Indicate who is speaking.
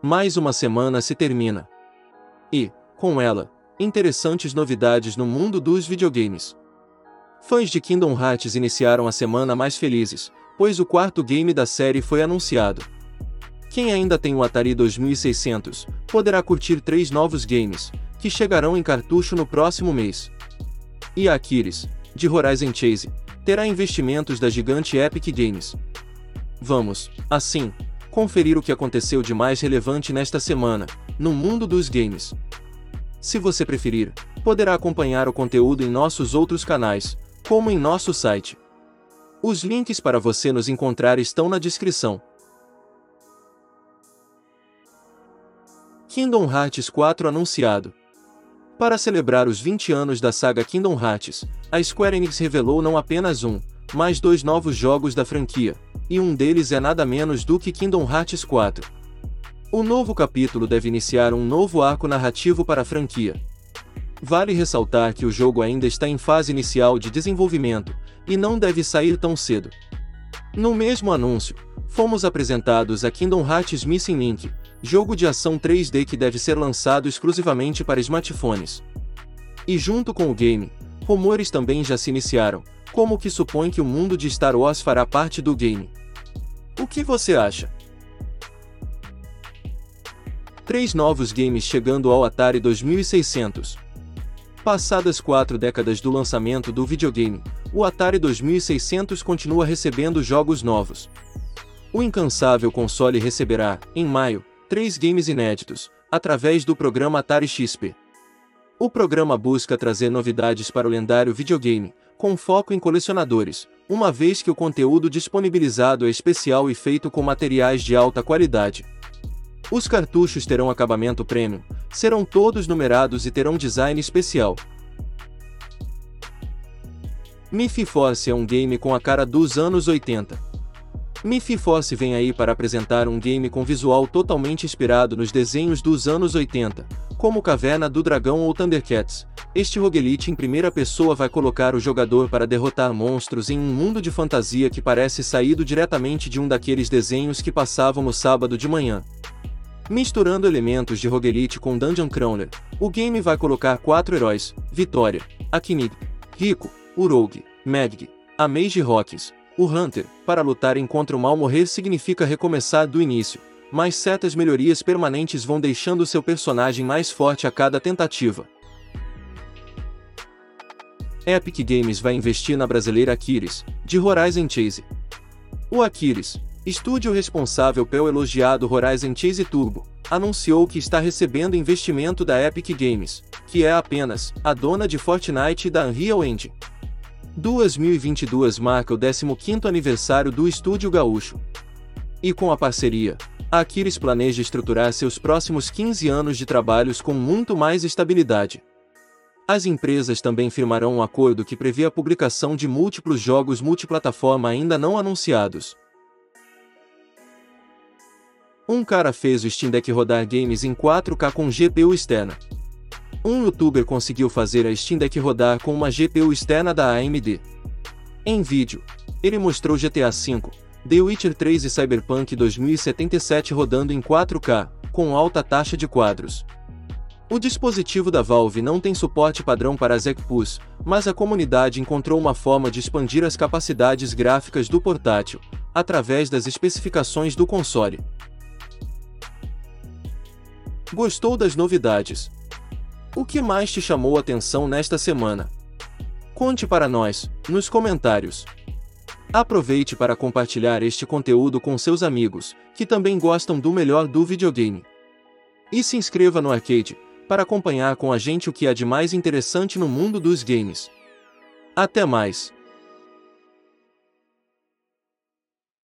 Speaker 1: Mais uma semana se termina. E, com ela, interessantes novidades no mundo dos videogames. Fãs de Kingdom Hearts iniciaram a semana mais felizes, pois o quarto game da série foi anunciado. Quem ainda tem o Atari 2600 poderá curtir três novos games, que chegarão em cartucho no próximo mês. E a Aquiles, de Horizon Chase, terá investimentos da gigante Epic Games. Vamos, assim, conferir o que aconteceu de mais relevante nesta semana, no mundo dos games. Se você preferir, poderá acompanhar o conteúdo em nossos outros canais, como em nosso site. Os links para você nos encontrar estão na descrição. Kingdom Hearts 4 anunciado. Para celebrar os 20 anos da saga Kingdom Hearts, a Square Enix revelou não apenas um, mas dois novos jogos da franquia, e um deles é nada menos do que Kingdom Hearts 4. O novo capítulo deve iniciar um novo arco narrativo para a franquia. Vale ressaltar que o jogo ainda está em fase inicial de desenvolvimento, e não deve sair tão cedo. No mesmo anúncio, fomos apresentados a Kingdom Hearts Missing Link, jogo de ação 3D que deve ser lançado exclusivamente para smartphones. E junto com o game, rumores também já se iniciaram, como que supõe que o mundo de Star Wars fará parte do game. O que você acha? Três novos games chegando ao Atari 2600. Passadas quatro décadas do lançamento do videogame, o Atari 2600 continua recebendo jogos novos. O incansável console receberá, em maio, três games inéditos, através do programa Atari XP. O programa busca trazer novidades para o lendário videogame, com foco em colecionadores, uma vez que o conteúdo disponibilizado é especial e feito com materiais de alta qualidade. Os cartuchos terão acabamento premium, serão todos numerados e terão design especial. Miffy Force é um game com a cara dos anos 80. Miffy Force vem aí para apresentar um game com visual totalmente inspirado nos desenhos dos anos 80, como Caverna do Dragão ou Thundercats. Este roguelite em primeira pessoa vai colocar o jogador para derrotar monstros em um mundo de fantasia que parece saído diretamente de um daqueles desenhos que passavam no sábado de manhã. Misturando elementos de roguelite com Dungeon Crawler, o game vai colocar quatro heróis, Vitória, Akinig, Rico, Uroug, Medg, a Mage Rocks, o Hunter, para lutarem contra o mal morrer significa recomeçar do início, mas certas melhorias permanentes vão deixando seu personagem mais forte a cada tentativa. Epic Games vai investir na brasileira Aquiles, de Horizon Chase. O Aquiles, estúdio responsável pelo elogiado Horizon Chase Turbo, anunciou que está recebendo investimento da Epic Games, que é apenas a dona de Fortnite e da Unreal Engine. 2022 marca o 15º aniversário do Estúdio Gaúcho. E com a parceria, a Aquiles planeja estruturar seus próximos 15 anos de trabalhos com muito mais estabilidade. As empresas também firmarão um acordo que prevê a publicação de múltiplos jogos multiplataforma ainda não anunciados. Um cara fez o Steam Deck rodar games em 4K com GPU externa. Um youtuber conseguiu fazer a Steam Deck rodar com uma GPU externa da AMD. Em vídeo, ele mostrou GTA V, The Witcher 3 e Cyberpunk 2077 rodando em 4K, com alta taxa de quadros. O dispositivo da Valve não tem suporte padrão para ZECPUS, mas a comunidade encontrou uma forma de expandir as capacidades gráficas do portátil, através das especificações do console. Gostou das novidades? O que mais te chamou a atenção nesta semana? Conte para nós, nos comentários. Aproveite para compartilhar este conteúdo com seus amigos, que também gostam do melhor do videogame. E se inscreva no Arcade, para acompanhar com a gente o que há de mais interessante no mundo dos games. Até mais!